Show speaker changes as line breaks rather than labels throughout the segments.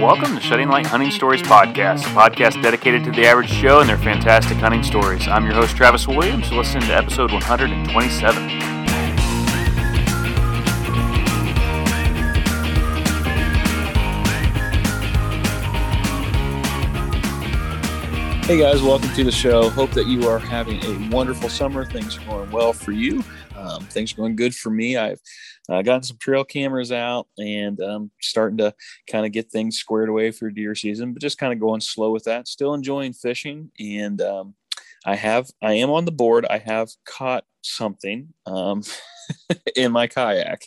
Welcome to Shedding Light Hunting Stories Podcast, a podcast dedicated to the average Joe and their fantastic hunting stories. I'm your host, Travis Williams. Listen to episode 127. Hey guys, welcome to the show. Hope that you are having a wonderful summer. Things are going well for you. Um, things are going good for me. I've uh, gotten some trail cameras out and um, starting to kind of get things squared away for deer season, but just kind of going slow with that. Still enjoying fishing, and um, I have I am on the board. I have caught something um, in my kayak.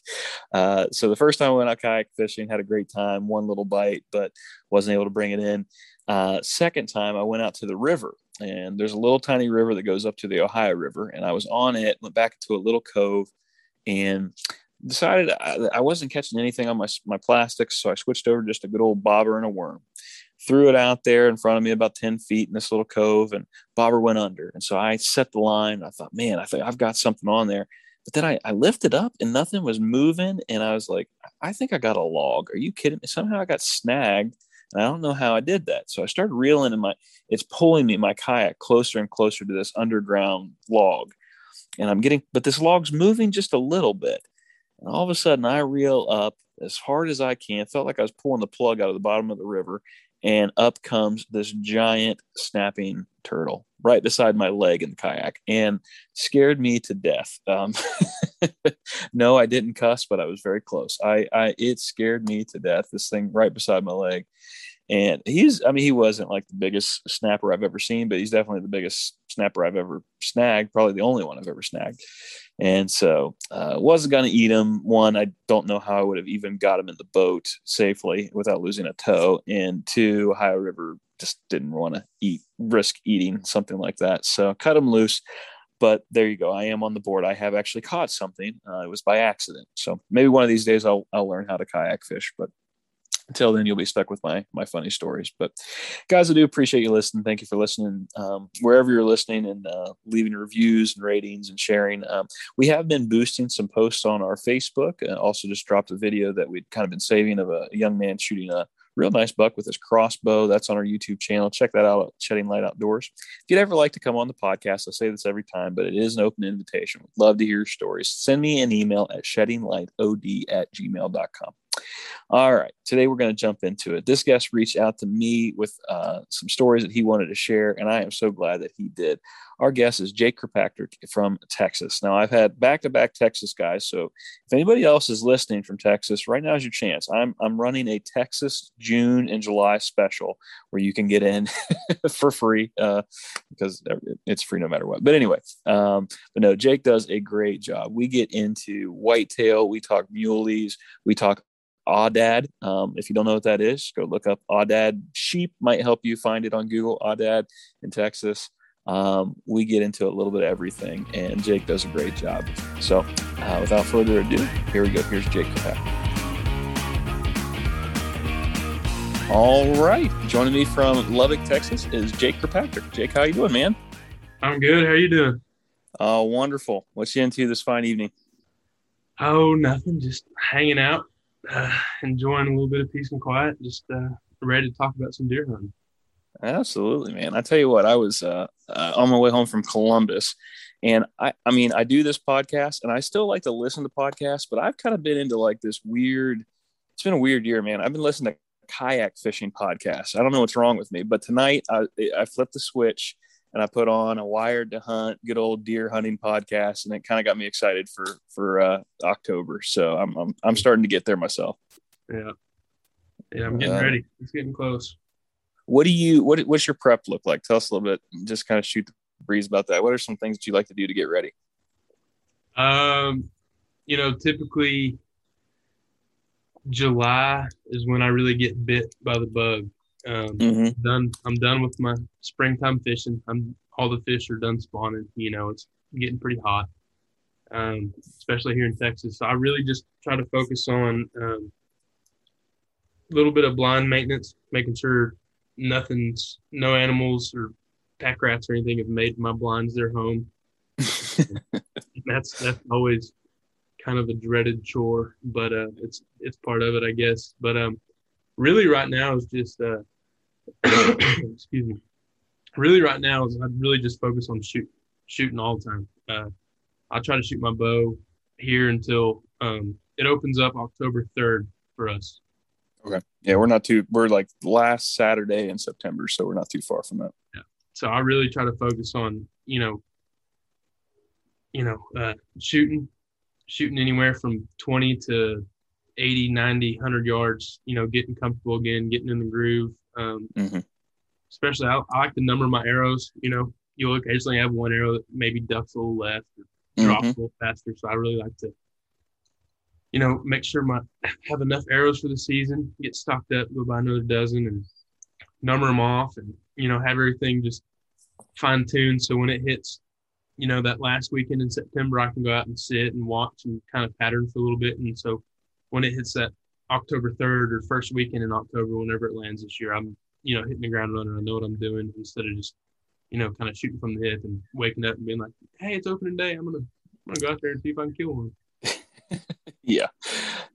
Uh, so the first time I went out kayak fishing, had a great time. One little bite, but wasn't able to bring it in. Uh, second time I went out to the river and there's a little tiny river that goes up to the Ohio River, and I was on it, went back to a little cove, and decided I, I, wasn't catching anything on my my plastics, so I switched over just a good old bobber and a worm. Threw it out there in front of me about 10 feet in this little cove, and bobber went under. And so I set the line. I thought, man, I think I've got something on there. But then I, I lifted up and nothing was moving. And I was like, I think I got a log. Are you kidding me? Somehow I got snagged and I don't know how I did that. So I started reeling in my, it's pulling me, my kayak closer and closer to this underground log. And I'm getting, but this log's moving just a little bit. And all of a sudden I reel up as hard as I can. Felt like I was pulling the plug out of the bottom of the river. And up comes this giant snapping turtle right beside my leg in the kayak and scared me to death. Um, no, I didn't cuss, but I was very close. I, I, it scared me to death. This thing right beside my leg, and he's, I mean, he wasn't like the biggest snapper I've ever seen, but he's definitely the biggest snapper I've ever snagged. Probably the only one I've ever snagged. And so, uh, wasn't going to eat him. One, I don't know how I would have even got him in the boat safely without losing a toe. And two, Ohio River just didn't want to eat, risk eating something like that. So cut him loose but there you go. I am on the board. I have actually caught something. Uh, it was by accident. So maybe one of these days I'll, I'll learn how to kayak fish, but until then you'll be stuck with my, my funny stories. But guys, I do appreciate you listening. Thank you for listening. Um, wherever you're listening and uh, leaving reviews and ratings and sharing. Um, we have been boosting some posts on our Facebook and also just dropped a video that we'd kind of been saving of a young man shooting a real nice buck with his crossbow. That's on our YouTube channel. Check that out at Shedding Light Outdoors. If you'd ever like to come on the podcast, I say this every time, but it is an open invitation. We'd love to hear your stories. Send me an email at sheddinglightod at gmail.com. All right, today we're going to jump into it. This guest reached out to me with uh, some stories that he wanted to share, and I am so glad that he did. Our guest is Jake Kirkpatrick from Texas. Now, I've had back-to-back Texas guys, so if anybody else is listening from Texas, right now is your chance. I'm I'm running a Texas June and July special where you can get in for free uh, because it's free no matter what. But anyway, um, but no, Jake does a great job. We get into whitetail, we talk muleys, we talk Aoudad. Um, if you don't know what that is, go look up Aoudad sheep. Might help you find it on Google. Aoudad in Texas. Um, we get into a little bit of everything, and Jake does a great job. So, uh, without further ado, here we go. Here's Jake Kirkpatrick. All right, joining me from Lubbock, Texas, is Jake Kirkpatrick. Jake, how you doing, man?
I'm good. How you doing?
Oh, wonderful. What's you into this fine evening?
Oh, nothing. Just hanging out, uh, enjoying a little bit of peace and quiet. Just uh, ready to talk about some deer hunting.
Absolutely, man. I tell you what, I was uh, uh, on my way home from Columbus, and I, I mean, I do this podcast, and I still like to listen to podcasts, but I've kind of been into like this weird. It's been a weird year, man. I've been listening to kayak fishing podcasts. I don't know what's wrong with me, but tonight I, I flipped the switch and I put on a Wired to Hunt, good old deer hunting podcast, and it kind of got me excited for for uh, October. So I'm, I'm I'm starting to get there myself.
Yeah, yeah, I'm getting uh, ready. It's getting close.
What do you what what's your prep look like? Tell us a little bit. Just kind of shoot the breeze about that. What are some things that you like to do to get ready?
Um, you know, typically July is when I really get bit by the bug. Um, mm-hmm. Done. I'm done with my springtime fishing. I'm all the fish are done spawning. You know, it's getting pretty hot, um, especially here in Texas. So I really just try to focus on um, a little bit of blind maintenance, making sure nothing's no animals or pack rats or anything have made my blinds their home. that's that's always kind of a dreaded chore, but uh, it's it's part of it, I guess. But um, really right now is just uh, excuse me. Really right now is I really just focus on shoot shooting all the time. Uh, I try to shoot my bow here until um, it opens up October third for us.
Okay. Yeah, we're not too. We're like last Saturday in September, so we're not too far from that.
Yeah. So I really try to focus on you know, you know, uh, shooting, shooting anywhere from twenty to 80, 90, 100 yards, you know, getting comfortable again, getting in the groove. Um, mm-hmm. Especially, I, I, like to number my arrows. You know, you'll occasionally have one arrow that maybe ducks a little left or drops mm-hmm. a little faster. So I really like to, you know, make sure my have enough arrows for the season, get stocked up, go buy another dozen, and number them off, and you know, have everything just fine tuned. So when it hits, you know, that last weekend in September, I can go out and sit and watch and kind of pattern for a little bit, and so when it hits that October 3rd or first weekend in October, whenever it lands this year, I'm, you know, hitting the ground running. I know what I'm doing instead of just, you know, kind of shooting from the hip and waking up and being like, hey, it's opening day. I'm going to, I'm going to go out there and see if I can kill one.
yeah.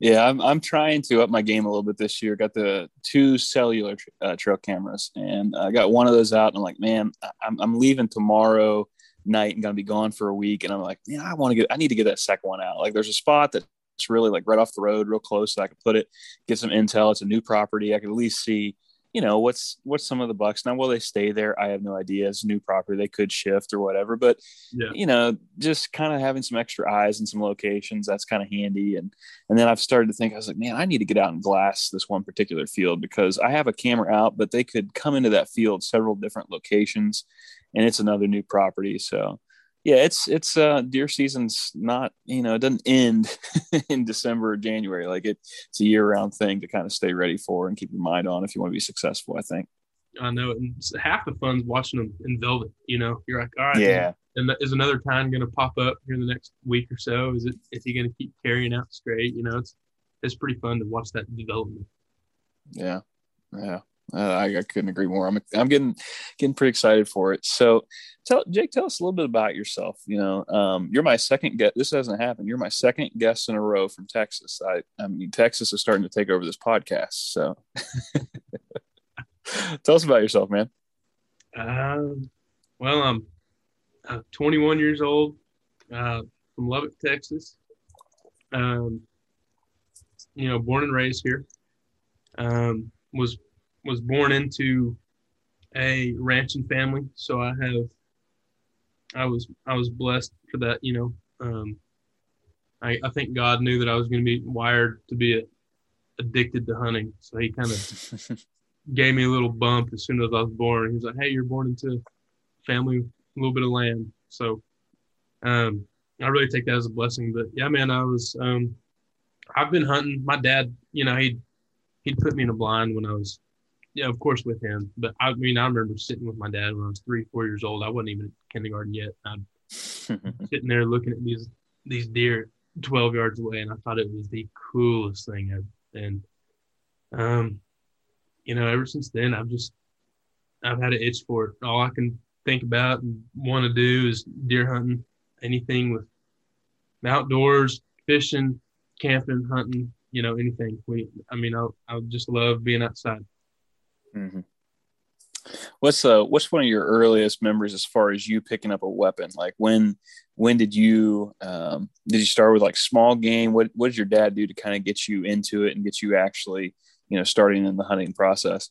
Yeah. I'm, I'm trying to up my game a little bit this year. Got the two cellular uh, trail cameras and I got one of those out and I'm like, man, I'm, I'm leaving tomorrow night and gonna be gone for a week. And I'm like, man, I want to get, I need to get that second one out. Like there's a spot that it's really like right off the road, real close. So I could put it, get some intel. It's a new property. I could at least see, you know, what's what's some of the bucks now. Will they stay there? I have no idea. It's a new property. They could shift or whatever. But yeah. you know, just kind of having some extra eyes in some locations that's kind of handy. And and then I've started to think I was like, man, I need to get out and glass this one particular field because I have a camera out, but they could come into that field several different locations, and it's another new property. So yeah, it's it's uh deer season's not you know it doesn't end in December or January like it, it's a year round thing to kind of stay ready for and keep your mind on if you want to be successful. I think.
I know, and half the fun's watching them in velvet. You know, you're like, all right,
yeah.
And is another tine going to pop up here in the next week or so? Is it is he going to keep carrying out straight? You know, it's it's pretty fun to watch that development.
Yeah, yeah. Uh, I, I, couldn't agree more. I'm I'm getting getting pretty excited for it. So, tell Jake, tell us a little bit about yourself. You know, um, you're my second guest. This hasn't happened. You're my second guest in a row from Texas. I, I mean, Texas is starting to take over this podcast. So, tell us about yourself, man.
Um, well, I'm, I'm 21 years old, uh, from Lubbock, Texas. Um, you know, born and raised here. Um, was was born into a ranching family, so I have I was I was blessed for that. You know, um, I I think God knew that I was going to be wired to be a, addicted to hunting, so He kind of gave me a little bump as soon as I was born. He was like, "Hey, you're born into family, a little bit of land." So, um, I really take that as a blessing. But yeah, man, I was um, I've been hunting. My dad, you know, he he'd put me in a blind when I was yeah, of course with him. But I mean, I remember sitting with my dad when I was three, four years old. I wasn't even in kindergarten yet. I'm sitting there looking at these these deer 12 yards away, and I thought it was the coolest thing ever. And um, you know, ever since then, I've just I've had an itch for it. All I can think about and want to do is deer hunting, anything with outdoors, fishing, camping, hunting, you know, anything. We, I mean, I I just love being outside.
Mm-hmm. What's uh what's one of your earliest memories as far as you picking up a weapon? Like when when did you um did you start with like small game? What what did your dad do to kind of get you into it and get you actually, you know, starting in the hunting process?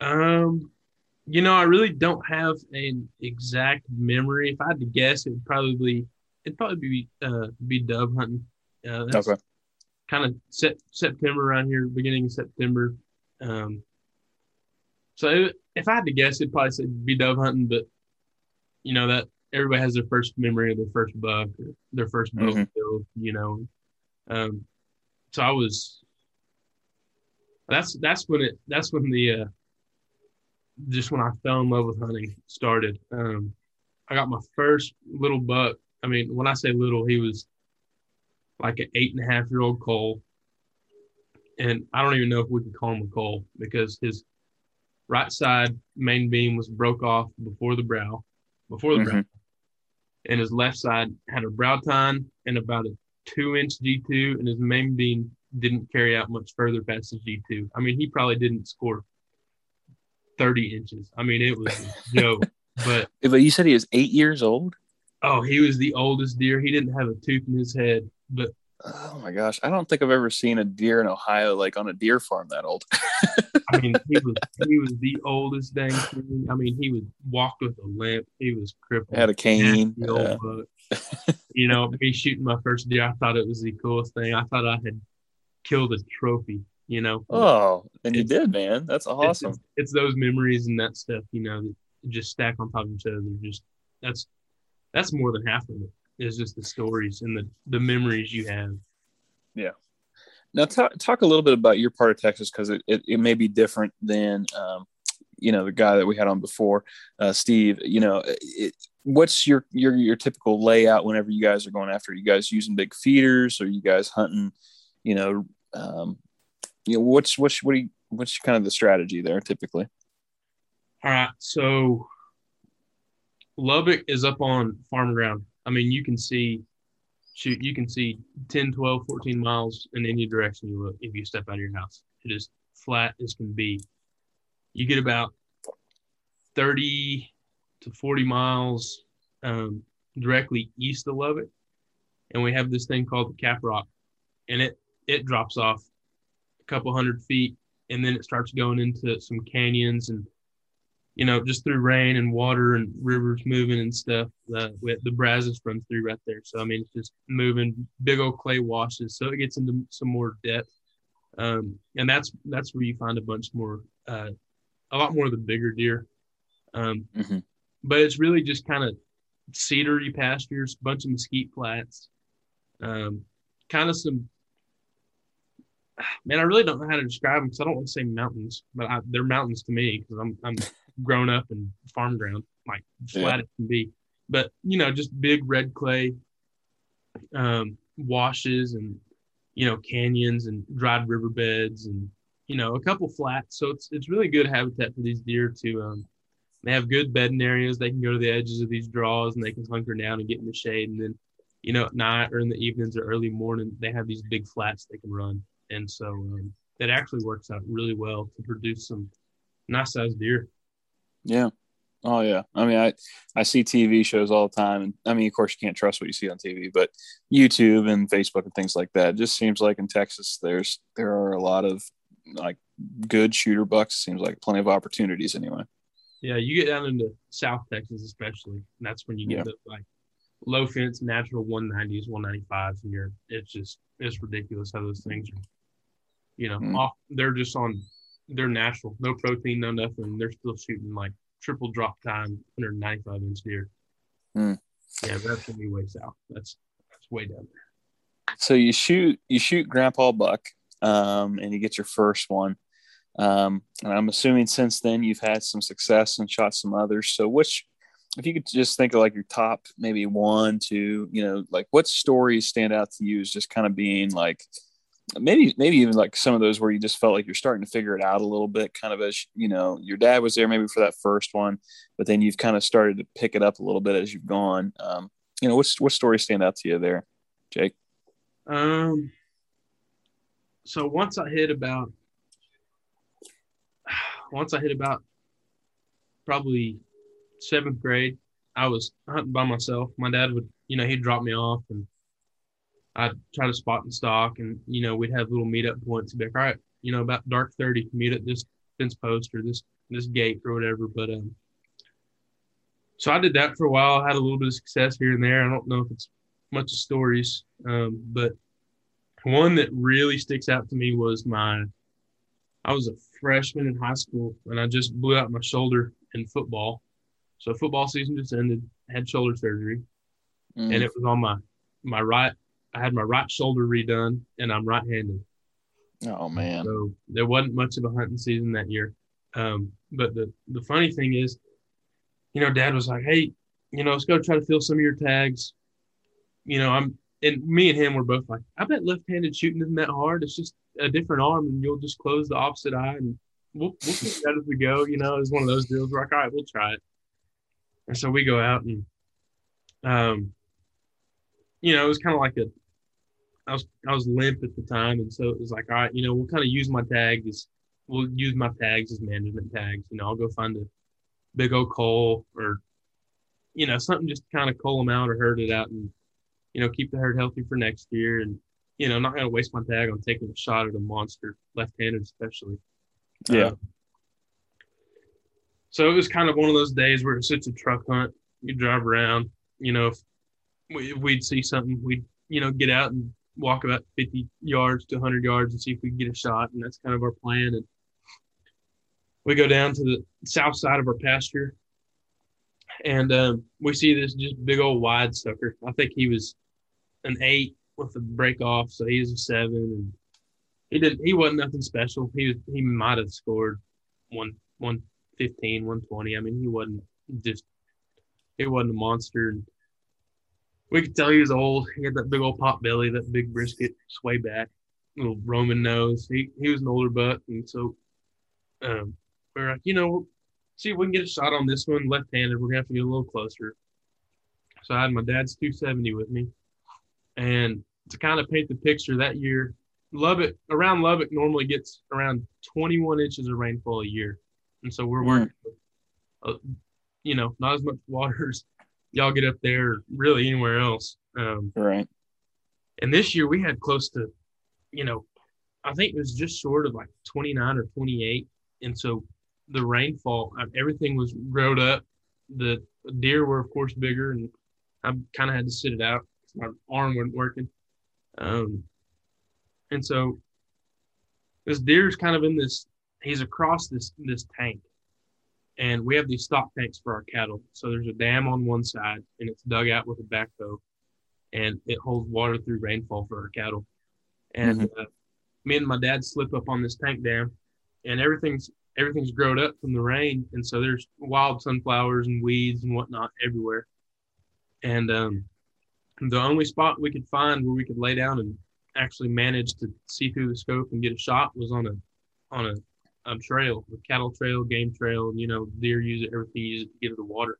Um you know, I really don't have an exact memory. If I had to guess, it would probably it'd probably be uh be dove hunting. Uh, okay. Kind of set, September around here, beginning of September. Um, so if I had to guess, it'd probably say be dove hunting, but you know that everybody has their first memory of their first buck or their first bow mm-hmm. kill, you know. Um, so I was. That's that's when it that's when the uh, just when I fell in love with hunting started. Um, I got my first little buck. I mean, when I say little, he was like an eight and a half year old colt and I don't even know if we can call him a colt because his right side main beam was broke off before the brow, before the mm-hmm. brow, and his left side had a brow tine and about a two inch G2, and his main beam didn't carry out much further past his G2. I mean, he probably didn't score 30 inches. I mean, it was a joke. But
but you said he was eight years old.
Oh, he was the oldest deer. He didn't have a tooth in his head, but
oh my gosh, I don't think I've ever seen a deer in Ohio like on a deer farm that old.
I mean, he was he was the oldest dang thing. I mean, he was walked with a limp. He was crippled.
Had a cane. Yeah.
you know, me shooting my first deer, I thought it was the coolest thing. I thought I had killed a trophy you know.
Oh, and you did, man. That's awesome.
It's, it's, those memories and that stuff, you know, that just stack on top of each other. Just that's that's more than half of it. Is just the stories and the the memories you have.
Yeah. Now talk talk a little bit about your part of Texas because it, it, it may be different than um, you know the guy that we had on before, uh, Steve. You know, it, what's your your your typical layout whenever you guys are going after? Are you guys using big feeders? Or are you guys hunting? You know, um, you know, what's what's what do you, what's kind of the strategy there typically?
All right, so Lubbock is up on farm ground. I mean, you can see shoot, you can see 10, 12, 14 miles in any direction you look if you step out of your house. It is flat as can be. You get about 30 to 40 miles um, directly east of Lubbock, and we have this thing called the Cap Rock, and it it drops off a couple hundred feet, and then it starts going into some canyons and you know just through rain and water and rivers moving and stuff. The the Brazos runs through right there, so I mean it's just moving big old clay washes, so it gets into some more depth, um, and that's that's where you find a bunch more, uh, a lot more of the bigger deer. Um, mm-hmm. But it's really just kind of cedary pastures, bunch of mesquite flats, um, kind of some man, I really don't know how to describe them because I don't want to say mountains, but I, they're mountains to me because I'm I'm grown up in farm ground, like flat yeah. it can be. But you know, just big red clay um, washes and you know canyons and dried riverbeds and you know a couple flats. So it's it's really good habitat for these deer to. Um, they have good bedding areas. They can go to the edges of these draws and they can hunker down and get in the shade. And then, you know, at night or in the evenings or early morning, they have these big flats they can run and so um, it actually works out really well to produce some nice sized deer.
Yeah. Oh yeah. I mean, I I see TV shows all the time, and I mean, of course, you can't trust what you see on TV, but YouTube and Facebook and things like that. It just seems like in Texas, there's there are a lot of like good shooter bucks. Seems like plenty of opportunities anyway.
Yeah, you get down into South Texas, especially, and that's when you get yeah. the like low fence natural 190s, 195s, and you're it's just it's ridiculous how those things are you know, mm. off, they're just on, they're natural, no protein, no nothing. They're still shooting like triple drop tine, 195 inch deer. Mm. Yeah, that's gonna be way south. That's that's way down there.
So you shoot you shoot Grandpa Buck, um, and you get your first one. Um, and I'm assuming since then you've had some success and shot some others. So which if you could just think of like your top maybe one, two, you know, like what stories stand out to you as just kind of being like maybe maybe even like some of those where you just felt like you're starting to figure it out a little bit kind of as you know your dad was there maybe for that first one but then you've kind of started to pick it up a little bit as you've gone. Um, you know what's what stories stand out to you there jake?
Um so once i hit about once i hit about probably seventh grade i was hunting by myself. My dad would you know he'd drop me off and I'd try to spot and stock, and you know we'd have little meetup points. And be like, all right, you know, about dark thirty, meet at this fence post or this this gate or whatever. But um, so I did that for a while. I had a little bit of success here and there. I don't know if it's much of stories, um, but one that really sticks out to me was my. I was a freshman in high school, and I just blew out my shoulder in football. So football season just ended. Had shoulder surgery, mm. and it was on my my right I had my right shoulder redone, and I'm right-handed.
Oh man!
So there wasn't much of a hunting season that year. Um, but the the funny thing is, you know, Dad was like, "Hey, you know, let's go try to fill some of your tags." You know, I'm and me and him were both like, "I bet left-handed shooting isn't that hard. It's just a different arm, and you'll just close the opposite eye, and we'll we'll figure that as we go." You know, it's one of those deals. We're like, "All right, we'll try it." And so we go out and, um, you know, it was kind of like a I was I was limp at the time, and so it was like, all right, you know, we'll kind of use my tags. As, we'll use my tags as management tags. You know, I'll go find a big old coal or, you know, something just kind of cull them out or herd it out, and you know, keep the herd healthy for next year. And you know, I'm not gonna waste my tag on taking a shot at a monster, left-handed especially.
Yeah. Um,
so it was kind of one of those days where it's such a truck hunt. You drive around, you know, if, we, if we'd see something, we'd you know get out and walk about 50 yards to 100 yards and see if we can get a shot. And that's kind of our plan. And we go down to the south side of our pasture and um, we see this just big old wide sucker. I think he was an eight with a break off, so he was a seven. And he didn't. He wasn't nothing special. He was. He might have scored one, one fifteen, one twenty. I mean, he wasn't just. He wasn't a monster. And we could tell he was old. He had that big old pot belly, that big brisket sway back, little Roman nose. He he was an older buck, and so um, we are like, you know, see if we can get a shot on this one left-handed. We're gonna have to get a little closer. So I had my dad's 270 with me, and to kind of paint the picture, that year, Lubbock around Lubbock normally gets around 21 inches of rainfall a year, and so we're working, uh, you know, not as much water as y'all get up there, really anywhere else. Um,
right.
And this year we had close to, you know, I think it was just short of like 29 or 28, and so the rainfall, uh, everything was growed up. The deer were, of course, bigger, and I kind of had to sit it out. My arm wasn't working. Um, and so this deer is kind of in this, he's across this, this tank. And we have these stock tanks for our cattle. So there's a dam on one side, and it's dug out with a backhoe, and it holds water through rainfall for our cattle. And mm-hmm. uh, me and my dad slip up on this tank dam, and everything's everything's grown up from the rain, and so there's wild sunflowers and weeds and whatnot everywhere. And um, the only spot we could find where we could lay down and actually manage to see through the scope and get a shot was on a on a, a trail, a cattle trail, game trail, you know deer use it, everything use it to get to the water.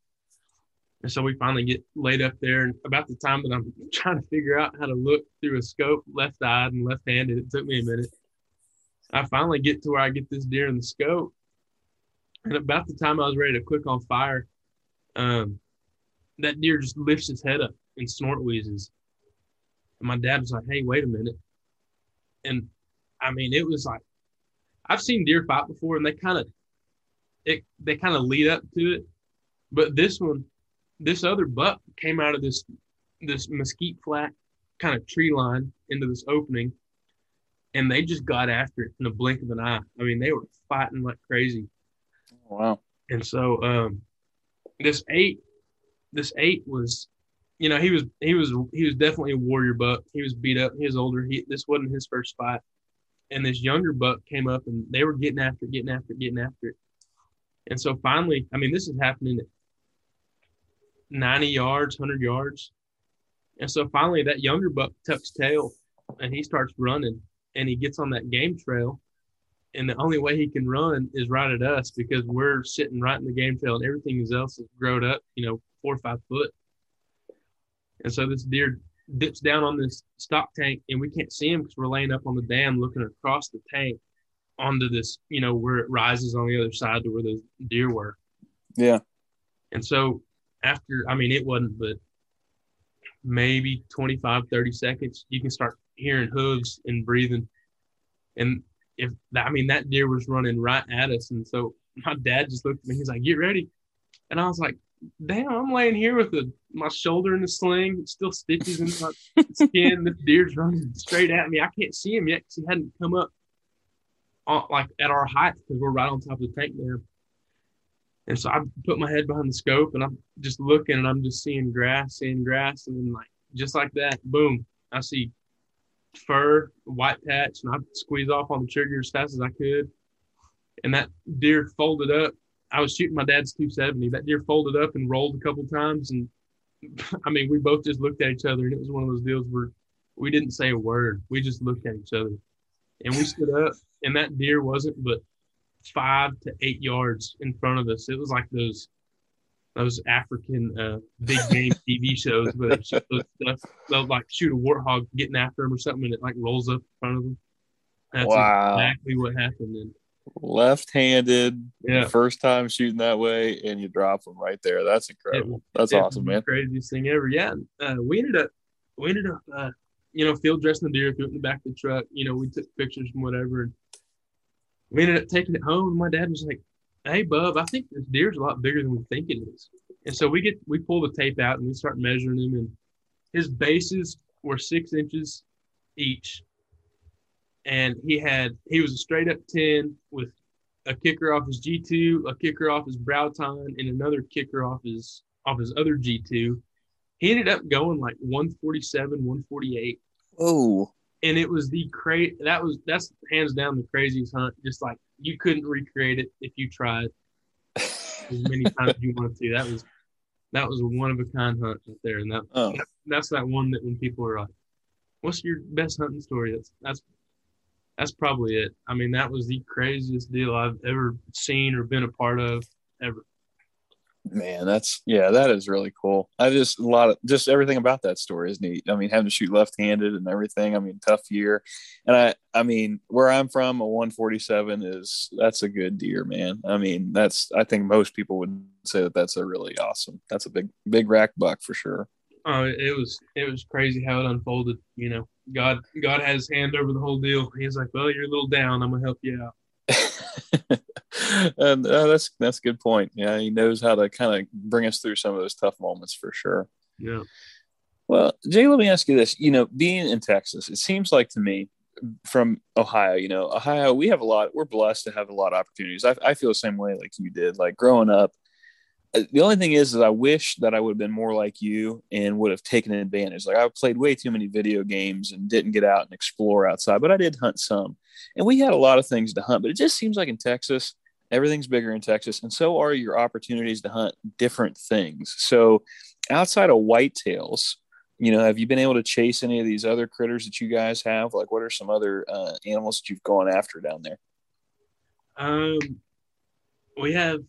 And so we finally get laid up there, and about the time that I'm trying to figure out how to look through a scope, left-eyed and left-handed, it took me a minute. I finally get to where I get this deer in the scope. And about the time I was ready to click on fire, um, that deer just lifts his head up and snort wheezes. And my dad was like, hey, wait a minute. And I mean, it was like, I've seen deer fight before and they kind of, it, they kind of lead up to it. But this one, this other buck came out of this, this mesquite flat kind of tree line into this opening and they just got after it in the blink of an eye. I mean, they were fighting like crazy.
Wow.
And so um, this eight, this eight was, you know, he was he was he was definitely a warrior buck. He was beat up. He was older. He this wasn't his first fight. And this younger buck came up, and they were getting after it, getting after it, getting after it. And so finally, I mean, this is happening at 90 yards, 100 yards. And so finally, that younger buck tucks tail and he starts running and he gets on that game trail and the only way he can run is right at us because we're sitting right in the game trail and everything else is grown up, you know, four or five foot. And so this deer dips down on this stock tank and we can't see him because we're laying up on the dam looking across the tank onto this, you know, where it rises on the other side to where those deer were.
Yeah.
And so after, I mean, it wasn't, but maybe 25, 30 seconds, you can start hearing hooves and breathing. And if that, I mean, that deer was running right at us. And so my dad just looked at me. He's like, get ready. And I was like, damn, I'm laying here with the, my shoulder in the sling, it still stitches in my skin. This deer's running straight at me. I can't see him yet because he hadn't come up on, like at our height because we're right on top of the tank there. And so I put my head behind the scope and I'm just looking and I'm just seeing grass, seeing grass. And then like, just like that, boom, I see fur, white patch, and I squeeze off on the trigger as fast as I could. And that deer folded up. I was shooting my dad's 270. That deer folded up and rolled a couple times. And I mean, we both just looked at each other, and it was one of those deals where we didn't say a word. We just looked at each other. And we stood up, and that deer wasn't but five to eight yards in front of us. It was like those those African uh, big game TV shows, but it's just stuff. They'll like shoot a warthog getting after him or something, and it like rolls up in front of them. That's wow. exactly what happened. And
left-handed, yeah. first time shooting that way, and you drop them right there. That's incredible. It, That's it awesome, man.
Craziest thing ever. Yeah, uh, we ended up, we ended up, uh, you know, field dressing the deer, threw it in the back of the truck. You know, we took pictures and whatever. And we ended up taking it home. My dad was like, "Hey, Bub, I think this deer's a lot bigger than we think it is." And so we get we pull the tape out and we start measuring him, and his bases were six inches each and he had he was a straight up ten with a kicker off his G two, a kicker off his brow tine, and another kicker off his off his other G two. He ended up going like 147, 148.
Oh.
And it was the crazy that was that's hands down the craziest hunt. Just like you couldn't recreate it if you tried as many times as you wanted to. That was that was a one of a kind hunt right there. And that, oh. that that's that one that when people are like, What's your best hunting story? That's that's that's probably it. I mean, that was the craziest deal I've ever seen or been a part of ever.
Man, that's yeah, that is really cool. I just a lot of just everything about that story is neat. I mean, having to shoot left-handed and everything. I mean, tough year, and I I mean, where I'm from, a 147 is that's a good deer, man. I mean, that's I think most people would say that that's a really awesome. That's a big big rack buck for sure.
Oh, it was it was crazy how it unfolded. You know, God God had his hand over the whole deal. He's like, "Well, you're a little down. I'm gonna help you out."
and uh, that's that's a good point. Yeah, he knows how to kind of bring us through some of those tough moments for sure.
Yeah.
Well, Jay, let me ask you this. You know, being in Texas, it seems like to me from Ohio, you know, Ohio, we have a lot, we're blessed to have a lot of opportunities. I, I feel the same way like you did. Like growing up, the only thing is, is I wish that I would have been more like you and would have taken advantage. Like I played way too many video games and didn't get out and explore outside, but I did hunt some. And we had a lot of things to hunt, but it just seems like in Texas, everything's bigger in Texas, and so are your opportunities to hunt different things. So outside of whitetails, you know, have you been able to chase any of these other critters that you guys have? Like, what are some other uh, animals that you've gone after down there?
Um, we have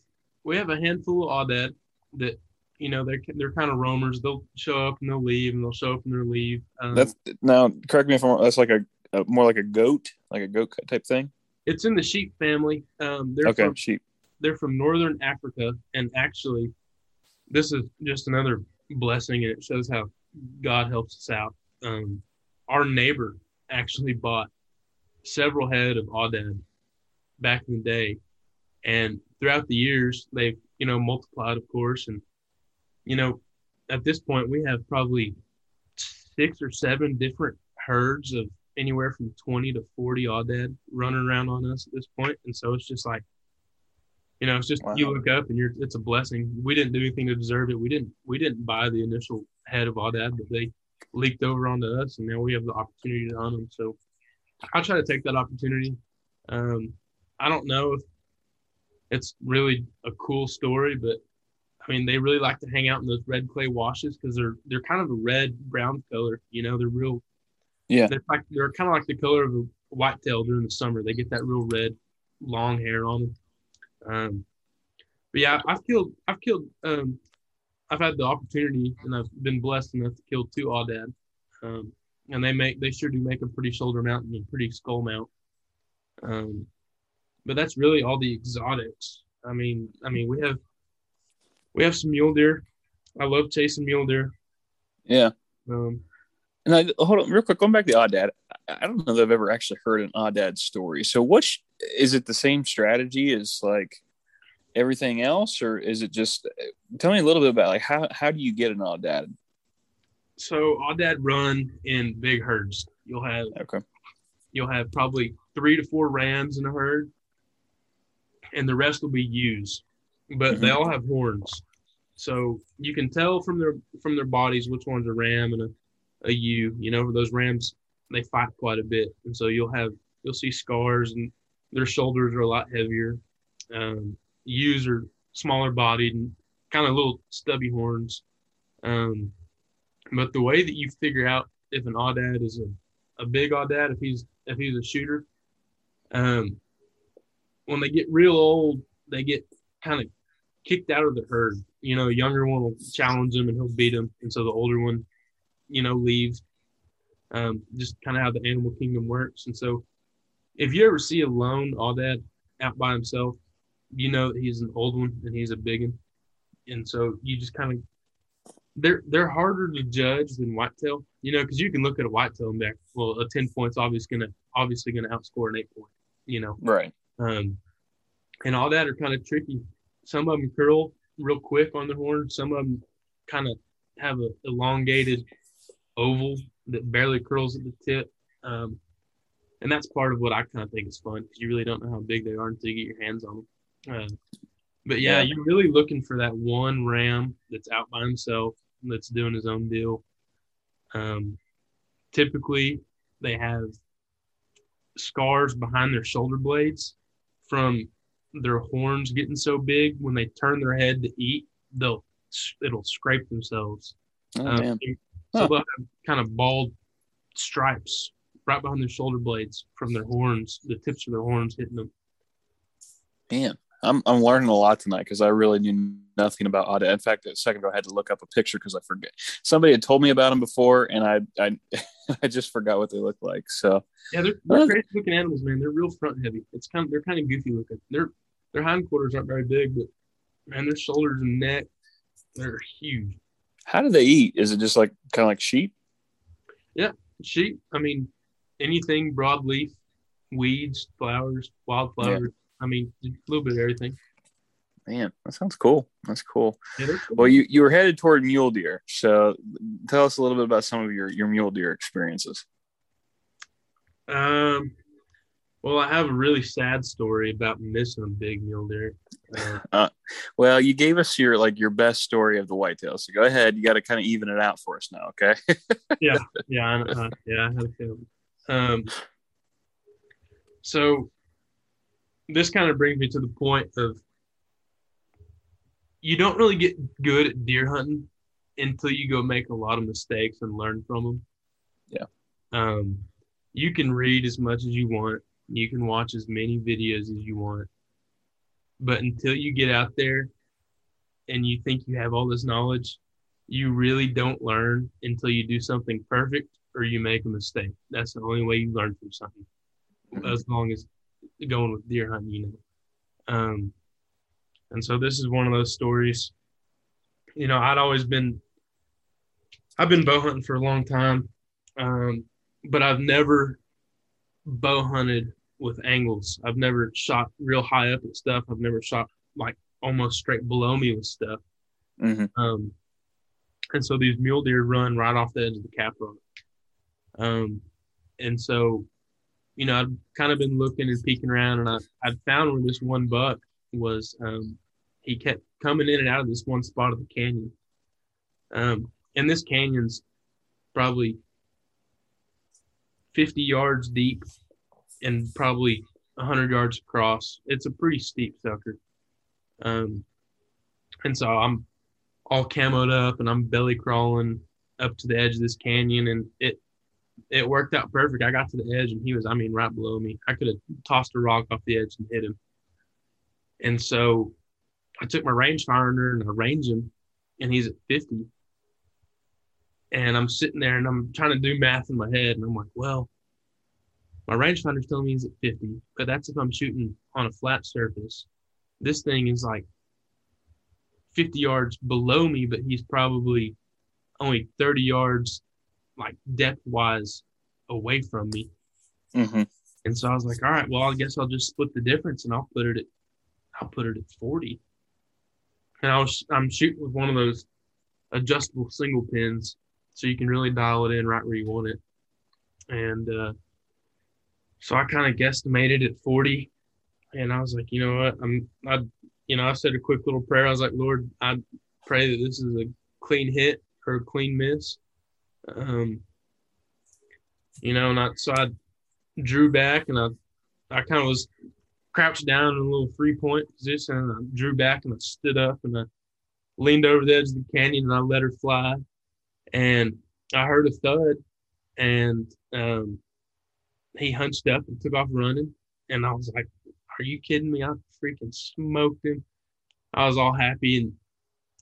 we have a handful of aoudad that you know they're they're kind of roamers. They'll show up and they'll leave, and they'll show up and they'll leave.
Um, that's now correct me if I'm wrong. That's like a, a, more like a goat, like a goat type thing.
It's in the sheep family. Um, they're
okay,
from,
sheep.
They're from northern Africa, and actually, this is just another blessing, and it shows how God helps us out. Um, our neighbor actually bought several head of aoudad back in the day, and throughout the years, they've, you know, multiplied, of course. And, you know, at this point, we have probably six or seven different herds of anywhere from 20 to 40 aoudad running around on us at this. And so it's just like, you know, it's just wow. you look up and you're it's a blessing. We didn't do anything to deserve it. We didn't we didn't buy the initial head of aoudad, but they leaked over onto us, and now we have the opportunity to hunt them. So I try to take that opportunity. Um, I don't know if it's really a cool story. But I mean, they really like to hang out in those red clay washes because they're they're kind of a red brown color. You know, they're real.
Yeah.
They're like they're kind of like the color of a whitetail during the summer. They get that real red, long hair on them. Um, but yeah, I've killed I've killed um, I've had the opportunity and I've been blessed enough to kill two aoudad. Um, and they make they sure do make a pretty shoulder mount and a pretty skull mount. Um, but that's really all the exotics. I mean, I mean, we have we have some mule deer. I love chasing mule deer.
Yeah.
Um,
and I hold on real quick. Going back to dad. I don't know that I've ever actually heard an aoudad story. So, what is it? The same strategy as like everything else, or is it just? Tell me a little bit about like how how do you get an aoudad?
So aoudad run in big herds. You'll have
okay.
You'll have probably three to four rams in a herd, and the rest will be ewes, but mm-hmm. they all have horns. So you can tell from their from their bodies which one's a ram and a, a ewe. You know, those rams they fight quite a bit, and so you'll have you'll see scars and their shoulders are a lot heavier. Um, ewes are smaller bodied and kind of little stubby horns. Um, but the way that you figure out if an aoudad is a, a big aoudad, if he's if he's a shooter, um, when they get real old, they get kind of kicked out of the herd. you know, a younger one will challenge him and he'll beat him, and so the older one, you know, leaves. Um, just kind of how the animal kingdom works, and so if you ever see a lone aoudad out by himself, you know that he's an old one and he's a big one, and so you just kind of they're they're harder to judge than whitetail, you know, because you can look at a whitetail and be like, well, a ten points obviously gonna obviously gonna outscore an eight point, you know,
right?
Um, and aoudad are kind of tricky. Some of them curl real quick on the horn. Some of them kind of have a elongated oval that barely curls at the tip. Um, and that's part of what I kind of think is fun because you really don't know how big they are until you get your hands on them. Uh, but yeah, yeah, you're really looking for that one ram that's out by himself that's doing his own deal. Um, typically, they have scars behind their shoulder blades from their horns getting so big when they turn their head to eat, they'll it'll scrape themselves.
Oh, um.
So huh. they'll have kind of bald stripes right behind their shoulder blades from their horns, the tips of their horns hitting them.
Man, I'm I'm learning a lot tonight because I really knew nothing about Aoudad. In fact, a second ago I had to look up a picture because I forget. Somebody had told me about them before, and I I I just forgot what they look like. So
yeah, they're, they're crazy looking animals, man. They're real front heavy. It's kind of they're kind of goofy looking. Their their hindquarters aren't very big, but man, their shoulders and neck they're huge.
How do they eat? Is it just like kind of like sheep?
Yeah, sheep. I mean, anything broadleaf, weeds, flowers, wildflowers. Yeah. I mean, a little bit of everything.
Man, that sounds cool. That's cool. Yeah, cool. Well, you, you were headed toward mule deer. So tell us a little bit about some of your, your mule deer experiences.
Um, well, I have a really sad story about missing a big mule deer.
Uh, uh, well, you gave us your like your best story of the whitetail, so go ahead. You got to kind of even it out for us now, okay?
yeah, yeah, uh, yeah. I had a feeling. Um, so this kind of brings me to the point of you don't really get good at deer hunting until you go make a lot of mistakes and learn from them.
Yeah.
Um, you can read as much as you want. You can watch as many videos as you want. But until you get out there and you think you have all this knowledge, you really don't learn until you do something perfect or you make a mistake. That's the only way you learn from something. As long as going with deer hunting, you know. Um, and so this is one of those stories. You know, I'd always been, I've been bow hunting for a long time, um, but I've never bow hunted with angles. I've never shot real high up at stuff. I've never shot like almost straight below me with stuff.
Mm-hmm.
Um, and so these mule deer run right off the edge of the cap rock. Um, and so, you know, I've kind of been looking and peeking around, and I I found where this one buck was. Um, he kept coming in and out of this one spot of the canyon. Um, and this canyon's probably 50 yards deep and probably 100 yards across. It's a pretty steep sucker. Um, and so I'm all camoed up and I'm belly crawling up to the edge of this canyon and it it worked out perfect. I got to the edge and he was, I mean, right below me. I could have tossed a rock off the edge and hit him. And so I took my rangefinder and I range him and he's at 50. And I'm sitting there and I'm trying to do math in my head. And I'm like, well, my rangefinder's telling me he's at 50, but that's if I'm shooting on a flat surface. This thing is like 50 yards below me, but he's probably only 30 yards like depth wise away from me.
Mm-hmm.
And so I was like, all right, well, I guess I'll just split the difference and I'll put it at, I'll put it at 40. And I was, I'm shooting with one of those adjustable single pins so you can really dial it in right where you want it. And, uh, so I kind of guesstimated at 40 and I was like, you know what? I'm, I, you know, I said a quick little prayer. I was like, Lord, I pray that this is a clean hit or a clean miss. Um, you know, and I, so I drew back and I, I kind of was crouched down in a little three point position and I drew back and I stood up and I leaned over the edge of the canyon and I let her fly. And I heard a thud and um, he hunched up and took off running. And I was like, Are you kidding me? I freaking smoked him. I was all happy. And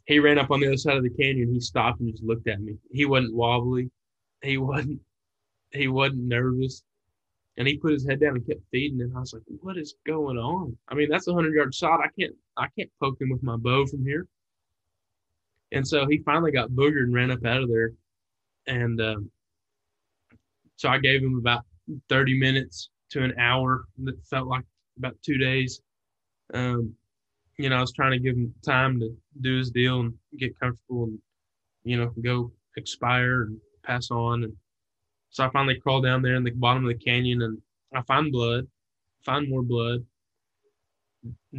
he ran up on the other side of the canyon. He stopped and just looked at me. He wasn't wobbly. He wasn't. He wasn't nervous. And he put his head down and kept feeding. And I was like, "What is going on?" I mean, that's a hundred yard shot. I can't. I can't poke him with my bow from here. And so he finally got boogered and ran up out of there. And um, so I gave him about 30 minutes to an hour that felt like about two days. Um, you know, I was trying to give him time to do his deal and get comfortable and, you know, go expire and pass on. And so I finally crawl down there in the bottom of the canyon and I find blood, find more blood.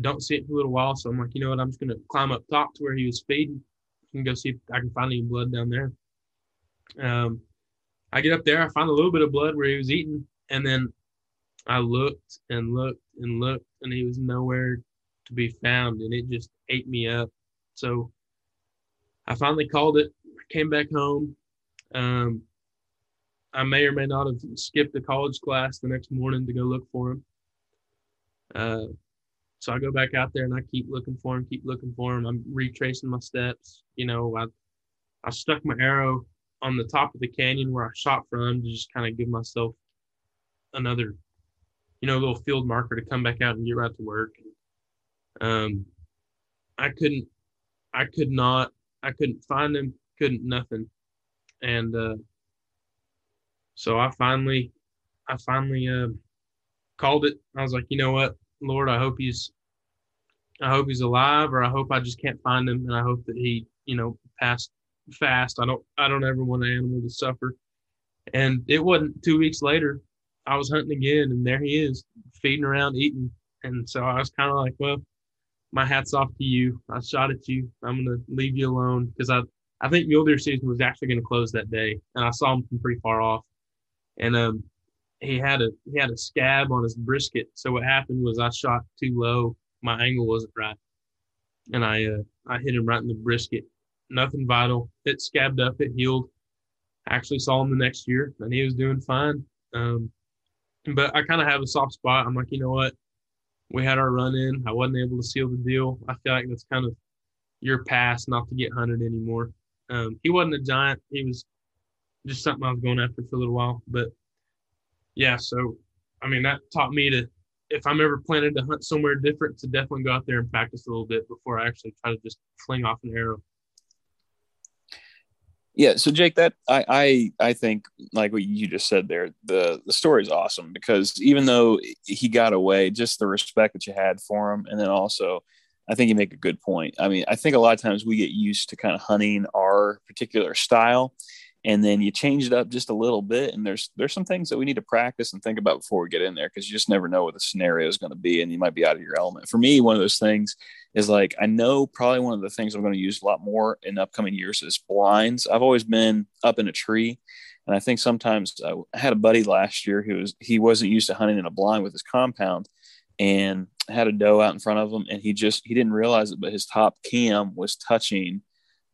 Don't see it for a little while. So I'm like, you know what? I'm just going to climb up top to where he was feeding and go see if I can find any blood down there. Um, I get up there, I find a little bit of blood where he was eating, and then I looked and looked and looked, and he was nowhere to be found, and it just ate me up. So I finally called it. Came back home. Um, I may or may not have skipped a college class the next morning to go look for him. Uh, so I go back out there and I keep looking for him, keep looking for him. I'm retracing my steps. You know, I I stuck my arrow on the top of the canyon where I shot from to just kind of give myself another, you know, little field marker to come back out and get right to work. Um, I couldn't, I could not, I couldn't find him, couldn't nothing, and uh, so I finally, I finally uh, called it. I was like, you know what, Lord, I hope he's, I hope he's alive, or I hope I just can't find him, and I hope that he, you know, passed fast. I don't I don't ever want an animal to suffer. And it wasn't two weeks later, I was hunting again, and there he is, feeding around, eating. And so I was kind of like, well, my hat's off to you. I shot at you. I'm gonna leave you alone because I I think mule deer season was actually going to close that day, and I saw him from pretty far off. And um, he had a he had a scab on his brisket. So what happened was I shot too low. My angle wasn't right, and I uh, I hit him right in the brisket, nothing vital. It scabbed up, it healed. I Actually saw him the next year, and he was doing fine. Um, but I kind of have a soft spot. I'm like, you know what? We had our run in. I wasn't able to seal the deal. I feel like that's kind of your past not to get hunted anymore. Um, he wasn't a giant. He was just something I was going after for a little while. But yeah, so I mean that taught me to if I'm ever planning to hunt somewhere different, to definitely go out there and practice a little bit before I actually try to just fling off an arrow.
Yeah, so Jake, that I, I I think like what you just said there, the the story is awesome because even though he got away, just the respect that you had for him, and then also, I think you make a good point. I mean, I think a lot of times we get used to kind of hunting our particular style, and then you change it up just a little bit and there's there's some things that we need to practice and think about before we get in there because you just never know what the scenario is going to be and you might be out of your element. For me one of those things is like i know probably one of the things i'm going to use a lot more in upcoming years is blinds. I've always been up in a tree and i think sometimes uh, i had a buddy last year who was he wasn't used to hunting in a blind with his compound and had a doe out in front of him and he just he didn't realize it but his top cam was touching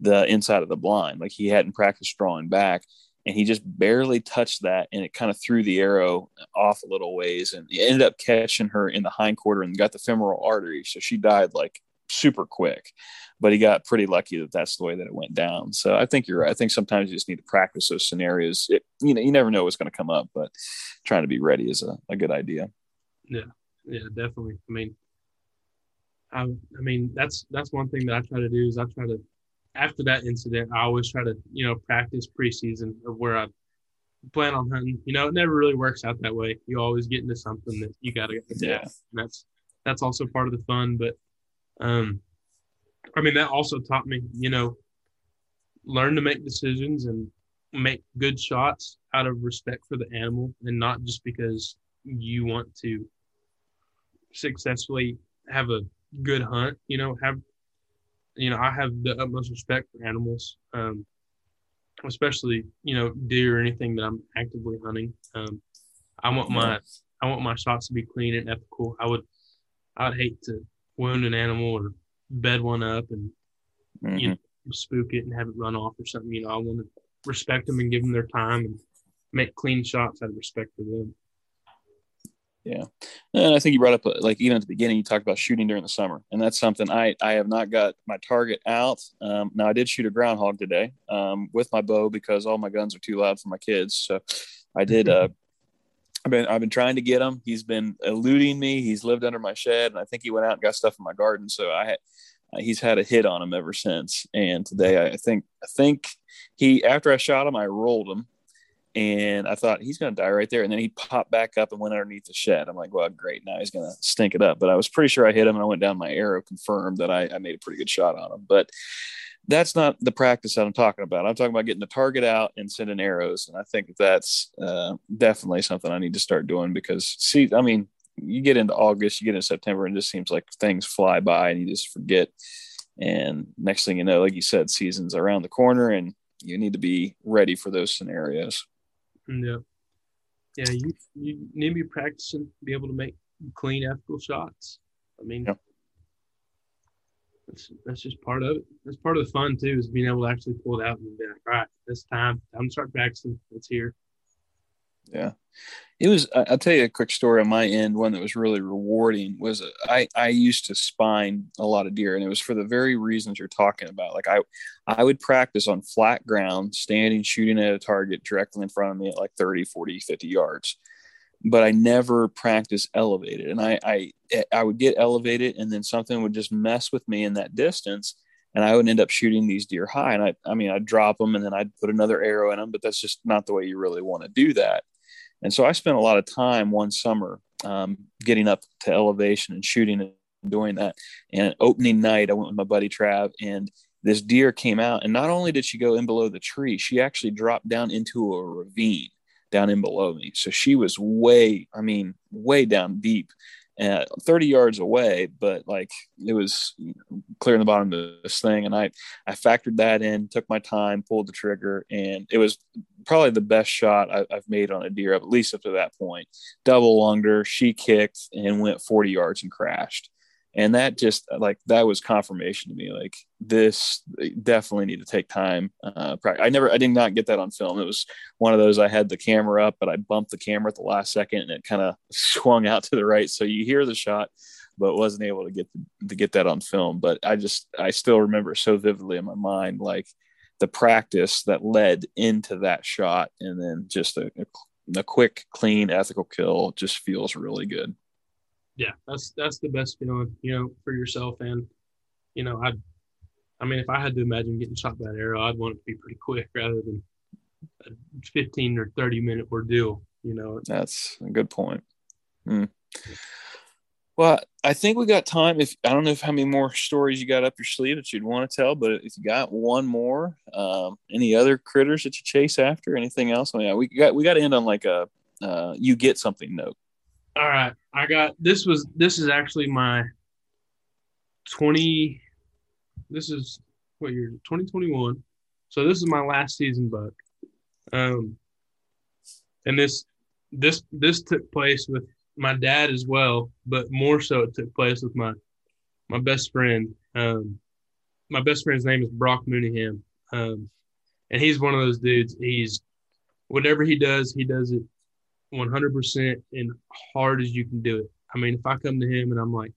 the inside of the blind. Like he hadn't practiced drawing back and he just barely touched that and it kind of threw the arrow off a little ways and he ended up catching her in the hind quarter and got the femoral artery. So she died like super quick, but he got pretty lucky that that's the way that it went down. So I think you're right. I think sometimes you just need to practice those scenarios. It, you know, you never know what's going to come up, but trying to be ready is a, a good idea.
Yeah. Yeah, definitely. I mean, I, I mean, that's, that's one thing that I try to do is I try to after that incident, I always try to, you know, practice preseason of where I plan on hunting. You know, it never really works out that way. You always get into something that you got to get. Yeah. That's that's also part of the fun. But, um, I mean, that also taught me, you know, learn to make decisions and make good shots out of respect for the animal, and not just because you want to successfully have a good hunt. You know, have you know, I have the utmost respect for animals, um, especially you know deer or anything that I'm actively hunting. Um, I want my I want my shots to be clean and ethical. I would I'd hate to wound an animal or bed one up and mm-hmm. you know spook it and have it run off or something. You know, I want to respect them and give them their time and make clean shots out of respect for them.
Yeah, and I think you brought up like even at the beginning, you talked about shooting during the summer, and that's something I I have not got my target out. Um, now I did shoot a groundhog today um, with my bow because all my guns are too loud for my kids, so I did. Uh, I've been I've been trying to get him. He's been eluding me. He's lived under my shed, and I think he went out and got stuff in my garden. So I had he's had a hit on him ever since. And today I think I think he after I shot him, I rolled him and I thought he's going to die right there. And then he popped back up and went underneath the shed. I'm like, well, great. Now he's going to stink it up. But I was pretty sure I hit him and I went down my arrow, confirmed that I, I made a pretty good shot on him. But that's not the practice that I'm talking about. I'm talking about getting the target out and sending arrows. And I think that's uh, definitely something I need to start doing because, see, I mean, you get into August, you get into September, and it just seems like things fly by and you just forget. And next thing you know, like you said, season's around the corner and you need to be ready for those scenarios.
Yeah. Yeah, you you need to be practicing, be able to make clean, ethical shots. I mean, yeah. that's that's just part of it. That's part of the fun too, is being able to actually pull it out and be like, all right, this time, I'm gonna start practicing. It's here.
Yeah, it was. I'll tell you a quick story on my end. One that was really rewarding was uh, I I used to spine a lot of deer, and it was for the very reasons you're talking about. Like I I would practice on flat ground, standing, shooting at a target directly in front of me at like 30, 40, 50 yards. But I never practiced elevated, and I I I would get elevated, and then something would just mess with me in that distance and I would end up shooting these deer high. And I, I mean, I'd drop them and then I'd put another arrow in them, but that's just not the way you really want to do that. And so I spent a lot of time one summer um, getting up to elevation and shooting and doing that. And opening night, I went with my buddy Trav, and this deer came out. And not only did she go in below the tree, she actually dropped down into a ravine down in below me. So she was way, I mean, way down deep. Uh, 30 yards away, but like it was clearing the bottom of this thing. And I, I factored that in, took my time, pulled the trigger, and it was probably the best shot I, have made on a deer, at least up to that point. Double lunged she kicked and went 40 yards and crashed. And that just like that was confirmation to me. Like this definitely need to take time. Uh, I never, I did not get that on film. It was one of those I had the camera up, but I bumped the camera at the last second and it kind of swung out to the right. So you hear the shot, but wasn't able to get to get that on film. But I just, I still remember so vividly in my mind, like the practice that led into that shot and then just a, a, a quick clean ethical kill just feels really good
yeah that's that's the best feeling you know for yourself and you know i i mean if i had to imagine getting shot by an arrow i'd want it to be pretty quick rather than a 15 or 30 minute ordeal you know
that's a good point mm. Well, I think we got time. If I don't know if how many more stories you got up your sleeve that you'd want to tell, but if you got one more, um, any other critters that you chase after, anything else? I mean, we got we got to end on like a uh, you get something note.
All right, I got this. Was this is actually my twenty? This is what year? Twenty twenty one. So this is my last season buck. Um, and this this this took place with my dad as well, but more so it took place with my my best friend. Um, my best friend's name is Brock Mooneyham, um, and he's one of those dudes. He's whatever he does, he does it 100% and hard as you can do it. I mean, if I come to him and I'm like,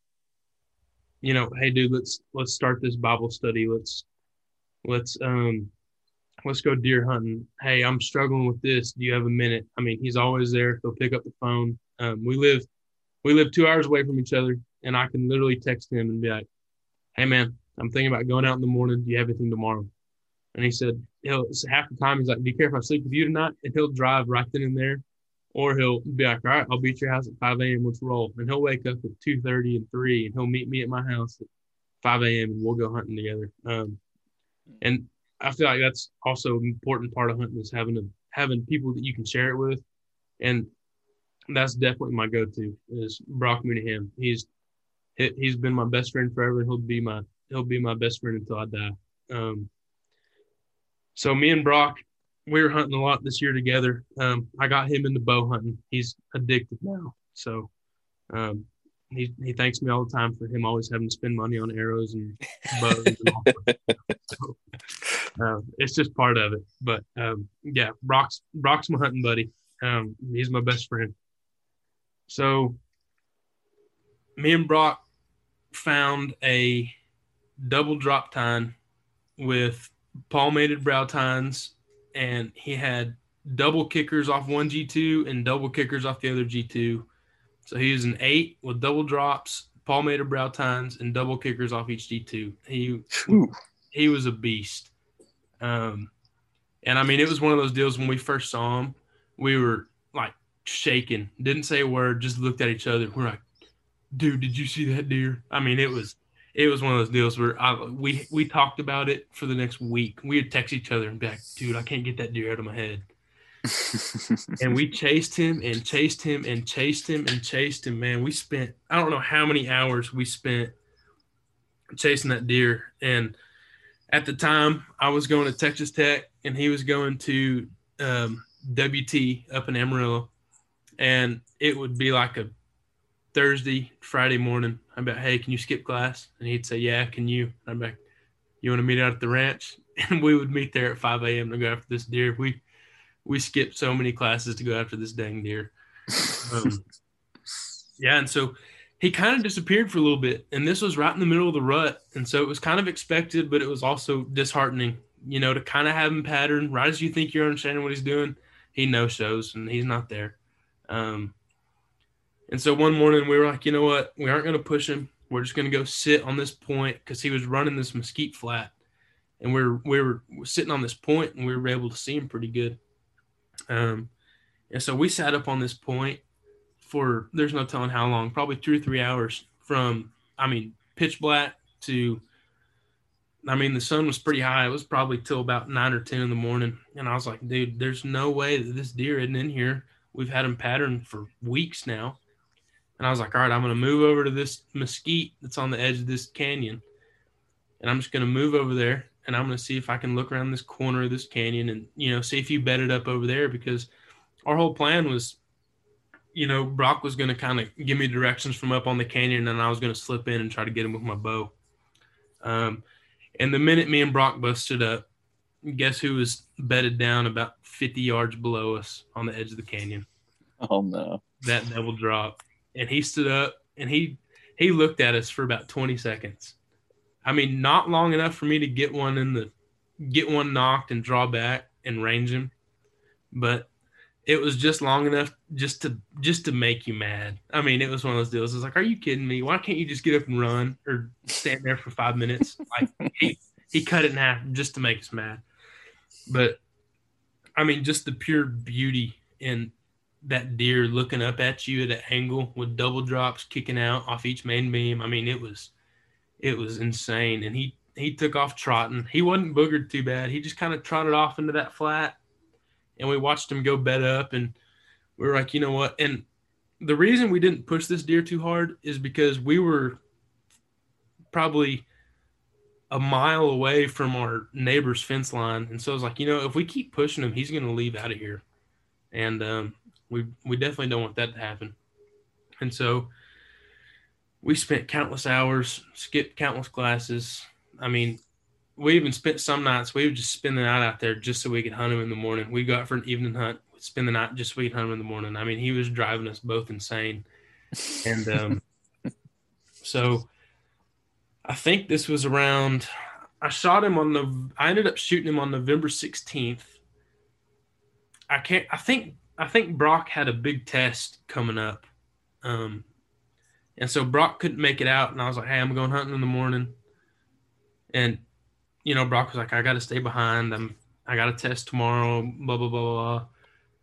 you know, hey, dude, let's let's start this Bible study. Let's let's um let's go deer hunting. Hey, I'm struggling with this. Do you have a minute? I mean, he's always there. He'll pick up the phone. Um, we live we live two hours away from each other, and I can literally text him and be like, "Hey man, I'm thinking about going out in the morning. Do you have anything tomorrow?" And he said, "He'll half the time he's like, be careful, I sleep with you tonight," and he'll drive right then and there, or he'll be like, "All right, I'll be at your house at 5 a.m. Let's roll," and he'll wake up at 2:30 and 3, and he'll meet me at my house at 5 a.m. and we'll go hunting together. Um, and I feel like that's also an important part of hunting is having a, having people that you can share it with, and that's definitely my go-to is Brock Mooneyham. He's he's been my best friend forever, and he'll be my he'll be my best friend until I die. Um, so me and Brock, we were hunting a lot this year together. Um, I got him into bow hunting. He's addicted now, so um, he he thanks me all the time for him always having to spend money on arrows and bows. and all so, uh, it's just part of it. But um, yeah, Brock's Brock's my hunting buddy. Um, he's my best friend. So me and Brock found a double drop tine with palmated brow tines, and he had double kickers off one G2 and double kickers off the other G2. So he was an eight with double drops, palmated brow tines, and double kickers off each G2. He Ooh. he was a beast. Um, and I mean, it was one of those deals when we first saw him, we were like shaking, didn't say a word, just looked at each other. We're like, dude, did you see that deer? I mean, it was it was one of those deals where I, we we talked about it for the next week. We would text each other and be like, dude, I can't get that deer out of my head. and we chased him and chased him and chased him and chased him. Man, we spent I don't know how many hours we spent chasing that deer. And at the time, I was going to Texas Tech, and he was going to um, WT up in Amarillo, and it would be like a Thursday, Friday morning. I'm like, hey, can you skip class? And he'd say, yeah, can you? And I'm like, you want to meet out at the ranch? And we would meet there at 5 a.m. to go after this deer. We we skipped so many classes to go after this dang deer. Um, yeah, and so he kind of disappeared for a little bit, and this was right in the middle of the rut, and so it was kind of expected, but it was also disheartening, you know, to kind of have him pattern right as you think you're understanding what he's doing, he no shows and he's not there. Um, and so one morning we were like, you know what? We aren't going to push him. We're just going to go sit on this point because he was running this mesquite flat. And we were, we were sitting on this point and we were able to see him pretty good. Um, and so we sat up on this point for, there's no telling how long, probably two or three hours from, I mean, pitch black to, I mean, the sun was pretty high. It was probably till about nine or 10 in the morning. And I was like, dude, there's no way that this deer isn't in here. We've had him pattern for weeks now and I was like, all right, I'm going to move over to this mesquite that's on the edge of this canyon. And I'm just going to move over there and I'm going to see if I can look around this corner of this canyon and, you know, see if you bedded up over there because our whole plan was, you know, Brock was going to kind of give me directions from up on the canyon and I was going to slip in and try to get him with my bow. Um, and the minute me and Brock busted up, guess who was bedded down about 50 yards below us on the edge of the canyon?
Oh, no.
That double drop and he stood up and he he looked at us for about 20 seconds. I mean, not long enough for me to get one in the get one nocked and draw back and range him, but it was just long enough just to just to make you mad. I mean, it was one of those deals. It's like, are you kidding me? Why can't you just get up and run or stand there for five minutes? Like he he cut it in half just to make us mad. But I mean, just the pure beauty and that deer looking up at you at an angle with double drops kicking out off each main beam. I mean, it was it was insane. And he he took off trotting. He wasn't boogered too bad. He just kind of trotted off into that flat, and we watched him go bed up. And we were like, you know what? And the reason we didn't push this deer too hard is because we were probably a mile away from our neighbor's fence line. And so I was like, you know, if we keep pushing him, he's going to leave out of here. And um, we we definitely don't want that to happen. And so we spent countless hours, skipped countless classes. I mean, we even spent some nights we would just spend the night out there just so we could hunt him in the morning. We'd go out for an evening hunt, we'd spend the night just so we could hunt him in the morning. I mean, he was driving us both insane. And um, so I think this was around I shot him on the I ended up shooting him on November 16th. I can't I think I think Brock had a big test coming up. Um, and so Brock couldn't make it out. And I was like, hey, I'm going hunting in the morning. And, you know, Brock was like, I got to stay behind. I'm, I got a test tomorrow, blah, blah, blah, blah.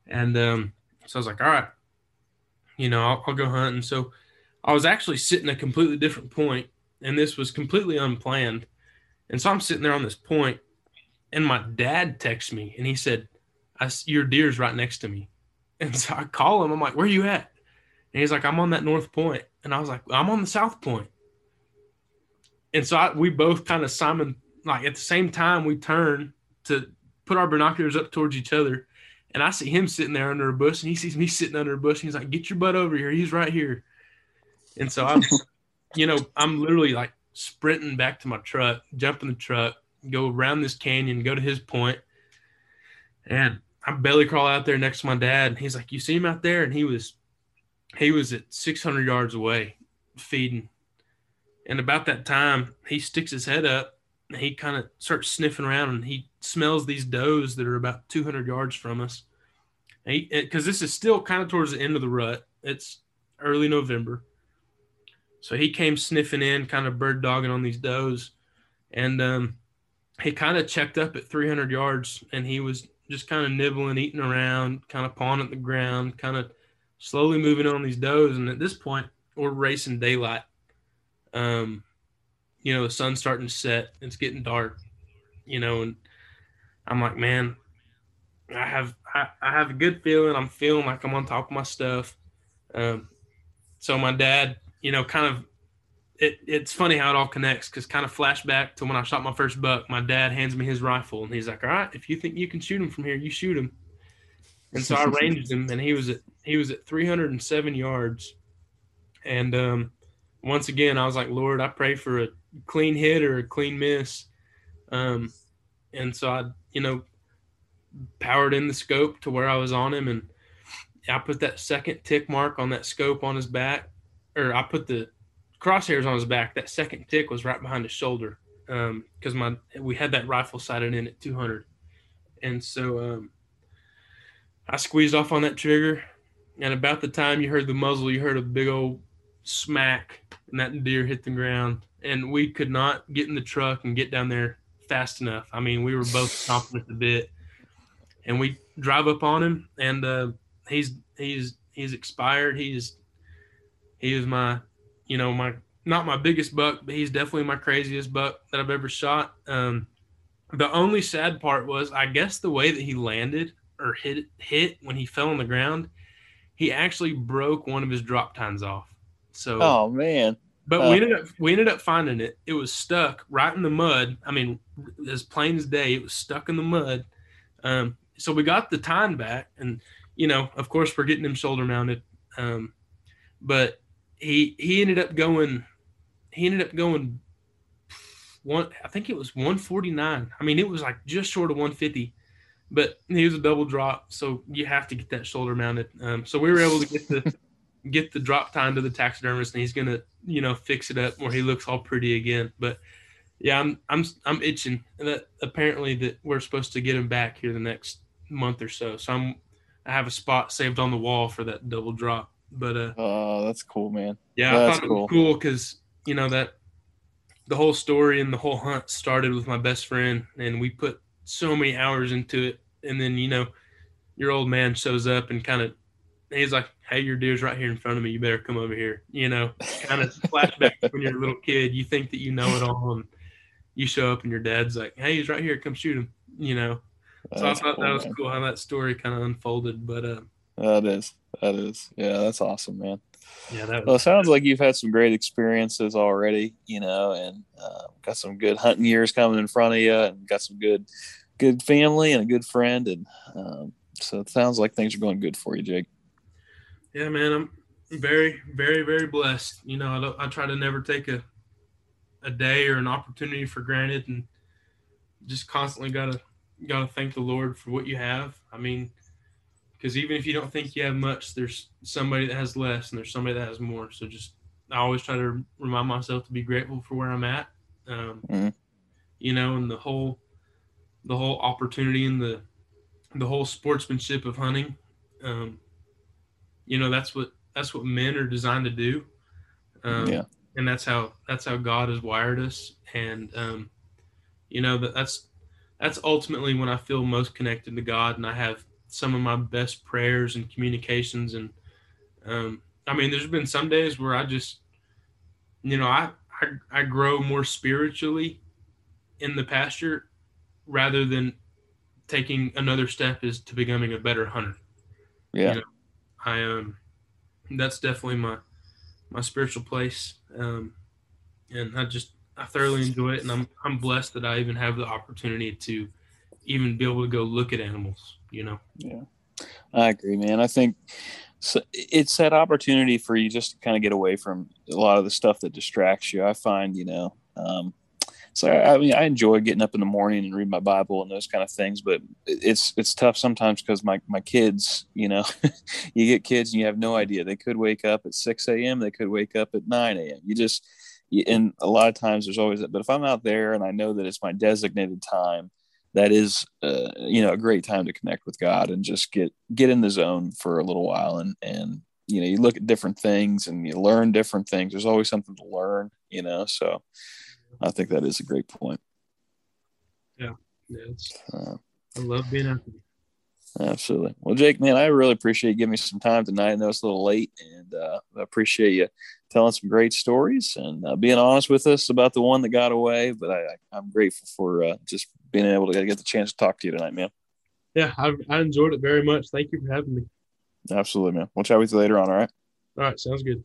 And um, so I was like, all right, you know, I'll, I'll go hunting. So I was actually sitting a completely different point, and this was completely unplanned. And so I'm sitting there on this point, and my dad texts me, and he said, I, "Your deer's right next to me." And so I call him. I'm like, "Where are you at?" And he's like, "I'm on that north point." And I was like, "I'm on the south point." And so I, we both kind of Simon like at the same time we turn to put our binoculars up towards each other, and I see him sitting there under a bush, and he sees me sitting under a bush, and he's like, "Get your butt over here! He's right here." And so I'm, you know, I'm literally like sprinting back to my truck, jump in the truck, go around this canyon, go to his point, and I belly crawl out there next to my dad, and he's like, "You see him out there?" And he was he was at 600 yards away feeding. And about that time, he sticks his head up. And he kind of starts sniffing around and he smells these does that are about 200 yards from us. Because this is still kind of towards the end of the rut. It's early November. So he came sniffing in, kind of bird dogging on these does. And um, he kind of checked up at 300 yards and he was just kind of nibbling, eating around, kind of pawing at the ground, kind of slowly moving on these does. And at this point, we're racing daylight. Um, you know, the sun's starting to set. It's getting dark. You know, and I'm like, man, I have I, I have a good feeling. I'm feeling like I'm on top of my stuff. Um, so my dad, you know, kind of it, it's funny how it all connects because kind of flashback to when I shot my first buck. My dad hands me his rifle and he's like, "All right, if you think you can shoot him from here, you shoot him." And so I ranged him, and he was at he was at 307 yards. And um, once again, I was like, "Lord, I pray for a clean hit or a clean miss." Um, and so I, you know, powered in the scope to where I was on him, and I put that second tick mark on that scope on his back, or I put the crosshairs on his back. That second tick was right behind his shoulder because um, my we had that rifle sighted in at 200, and so um, I squeezed off on that trigger. And about the time you heard the muzzle, you heard a big old smack, and that deer hit the ground. And we could not get in the truck and get down there fast enough. I mean, we were both chomping at the bit, and we drive up on him, and uh, he's he's he's expired. He's he was my you know, my not my biggest buck, but he's definitely my craziest buck that I've ever shot. Um, the only sad part was, I guess, the way that he landed or hit hit when he fell on the ground, he actually broke one of his drop tines off. So,
oh man!
But uh, we ended up we ended up finding it. It was stuck right in the mud. I mean, as plain as day, it was stuck in the mud. Um, so we got the tine back, and you know, of course, we're getting him shoulder mounted. Um, but he he ended up going he ended up going one I think it was 149. I mean, it was like just short of 150, but he was a double drop, so you have to get that shoulder mounted. Um, so we were able to get the get the drop tine to the taxidermist, and he's gonna you know fix it up where he looks all pretty again. But yeah, I'm I'm I'm itching. That apparently that we're supposed to get him back here the next month or so. So I'm I have a spot saved on the wall for that double drop. But uh,
oh, that's cool, man.
Yeah,
that's
I thought cool. it was cool because you know that the whole story and the whole hunt started with my best friend, and we put so many hours into it. And then you know, your old man shows up and kind of he's like, "Hey, your deer's right here in front of me. You better come over here." You know, kind of flashback when you're a little kid. You think that you know it all, and you show up, and your dad's like, "Hey, he's right here. Come shoot him." You know. That's so I thought cool, that was man. cool how that story kind of unfolded. But uh,
that is. That is. Yeah, that's awesome, man.
Yeah, that was,
well, it sounds like you've had some great experiences already, you know, and uh, got some good hunting years coming in front of you, and got some good, good family and a good friend, and um, so it sounds like things are going good for you, Jake.
Yeah, man, I'm very, very, very blessed. You know, I, I try to never take a a day or an opportunity for granted, and just constantly gotta gotta thank the Lord for what you have. I mean, because even if you don't think you have much, there's somebody that has less, and there's somebody that has more. So just I always try to remind myself to be grateful for where I'm at. Um, mm-hmm. You know, and the whole the whole opportunity and the the whole sportsmanship of hunting. Um, you know, that's what that's what men are designed to do. Um, yeah. And that's how that's how God has wired us. And um, you know that that's that's ultimately when I feel most connected to God, and I have some of my best prayers and communications. And um, I mean, there's been some days where I just, you know, I, I, I grow more spiritually in the pasture rather than taking another step is to becoming a better hunter.
Yeah. You know,
I, um, that's definitely my, my spiritual place. Um, and I just, I thoroughly enjoy it. And I'm, I'm blessed that I even have the opportunity to even be able to go look at animals you know.
Yeah, I agree, man. I think so it's that opportunity for you just to kind of get away from a lot of the stuff that distracts you. I find, you know, um,
so I, I mean, I enjoy getting up in the morning and read my Bible and those kind of things, but it's it's tough sometimes because my my kids, you know, you get kids and you have no idea. They could wake up at six a.m. They could wake up at nine a.m. You just and a lot of times there's always that. But if I'm out there and I know that it's my designated time, that is uh, you know a great time to connect with God and just get get in the zone for a little while and and you know you look at different things and you learn different things. There's always something to learn, you know. So I think that is a great point.
Yeah, yeah uh, I love being out there.
Absolutely. Well, Jake, man, I really appreciate you giving me some time tonight. I know it's a little late, and uh, I appreciate you telling some great stories and uh, being honest with us about the one that got away. But I am grateful for uh, just being able to get the chance to talk to you tonight, man.
Yeah, I, I enjoyed it very much. Thank you for having me.
Absolutely, man. We'll chat with you later on. All right.
All right. Sounds good.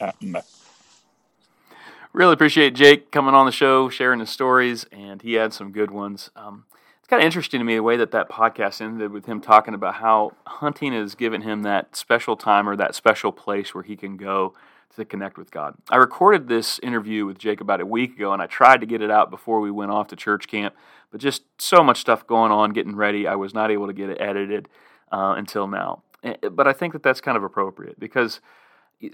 All right, bye.
Really appreciate Jake coming on the show, sharing his stories, and he had some good ones. Um, it's kind of interesting to me the way that that podcast ended with him talking about how hunting has given him that special time or that special place where he can go to connect with God. I recorded this interview with Jake about a week ago, and I tried to get it out before we went off to church camp, but just so much stuff going on, getting ready, I was not able to get it edited uh, until now. Eh, but I think that that's kind of appropriate because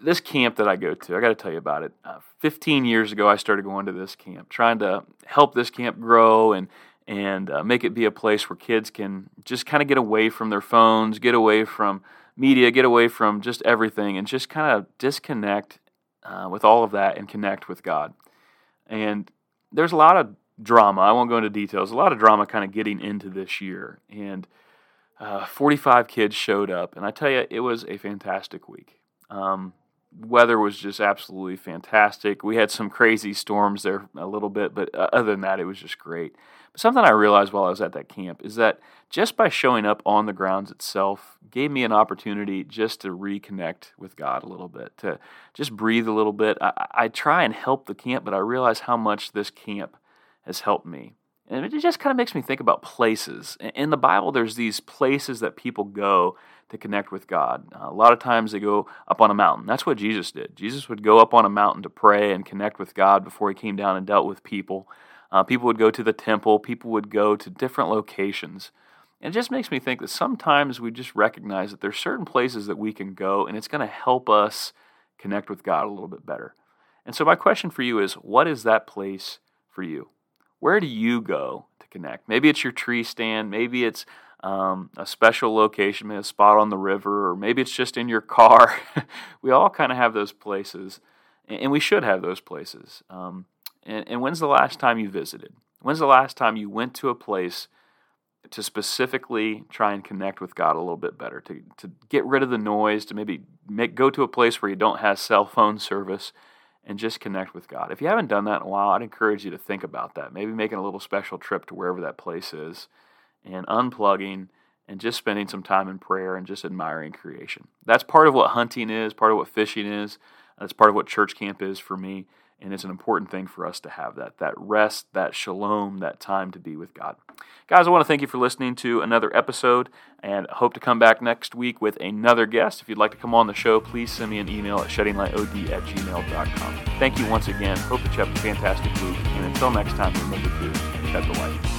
this camp that I go to, I got to tell you about it. Uh, 15 years ago, I started going to this camp, trying to help this camp grow and and uh, make it be a place where kids can just kind of get away from their phones, get away from media, get away from just everything, and just kind of disconnect uh, with all of that and connect with God. And there's a lot of drama. I won't go into details. A lot of drama kind of getting into this year, and uh, 45 kids showed up, and I tell you, it was a fantastic week. Um, weather was just absolutely fantastic. We had some crazy storms there a little bit, but uh, other than that, it was just great. Something I realized while I was at that camp is that just by showing up on the grounds itself gave me an opportunity just to reconnect with God a little bit, to just breathe a little bit. I, I try and help the camp, but I realize how much this camp has helped me. And it just kind of makes me think about places. In the Bible, there's these places that people go to connect with God. Uh, a lot of times they go up on a mountain. That's what Jesus did. Jesus would go up on a mountain to pray and connect with God before he came down and dealt with people. Uh, people would go to the temple, people would go to different locations. And it just makes me think that sometimes we just recognize that there's certain places that we can go and it's going to help us connect with God a little bit better. And so, my question for you is what is that place for you? Where do you go to connect? Maybe it's your tree stand, maybe it's um, a special location, maybe a spot on the river, or maybe it's just in your car. we all kind of have those places, and we should have those places. Um, and, and when's the last time you visited? When's the last time you went to a place to specifically try and connect with God a little bit better, to, to get rid of the noise, to maybe make, go to a place where you don't have cell phone service and just connect with God. If you haven't done that in a while, I'd encourage you to think about that. Maybe making a little special trip to wherever that place is and unplugging and just spending some time in prayer and just admiring creation. That's part of what hunting is, part of what fishing is. That's part of what church camp is for me. And it's an important thing for us to have that, that rest, that shalom, that time to be with God. Guys, I want to thank you for listening to another episode and hope to come back next week with another guest. If you'd like to come on the show, please send me an email at sheddinglightod at gmail.com. Thank you once again. Hope that you have a fantastic week. And until next time, remember to shed the light.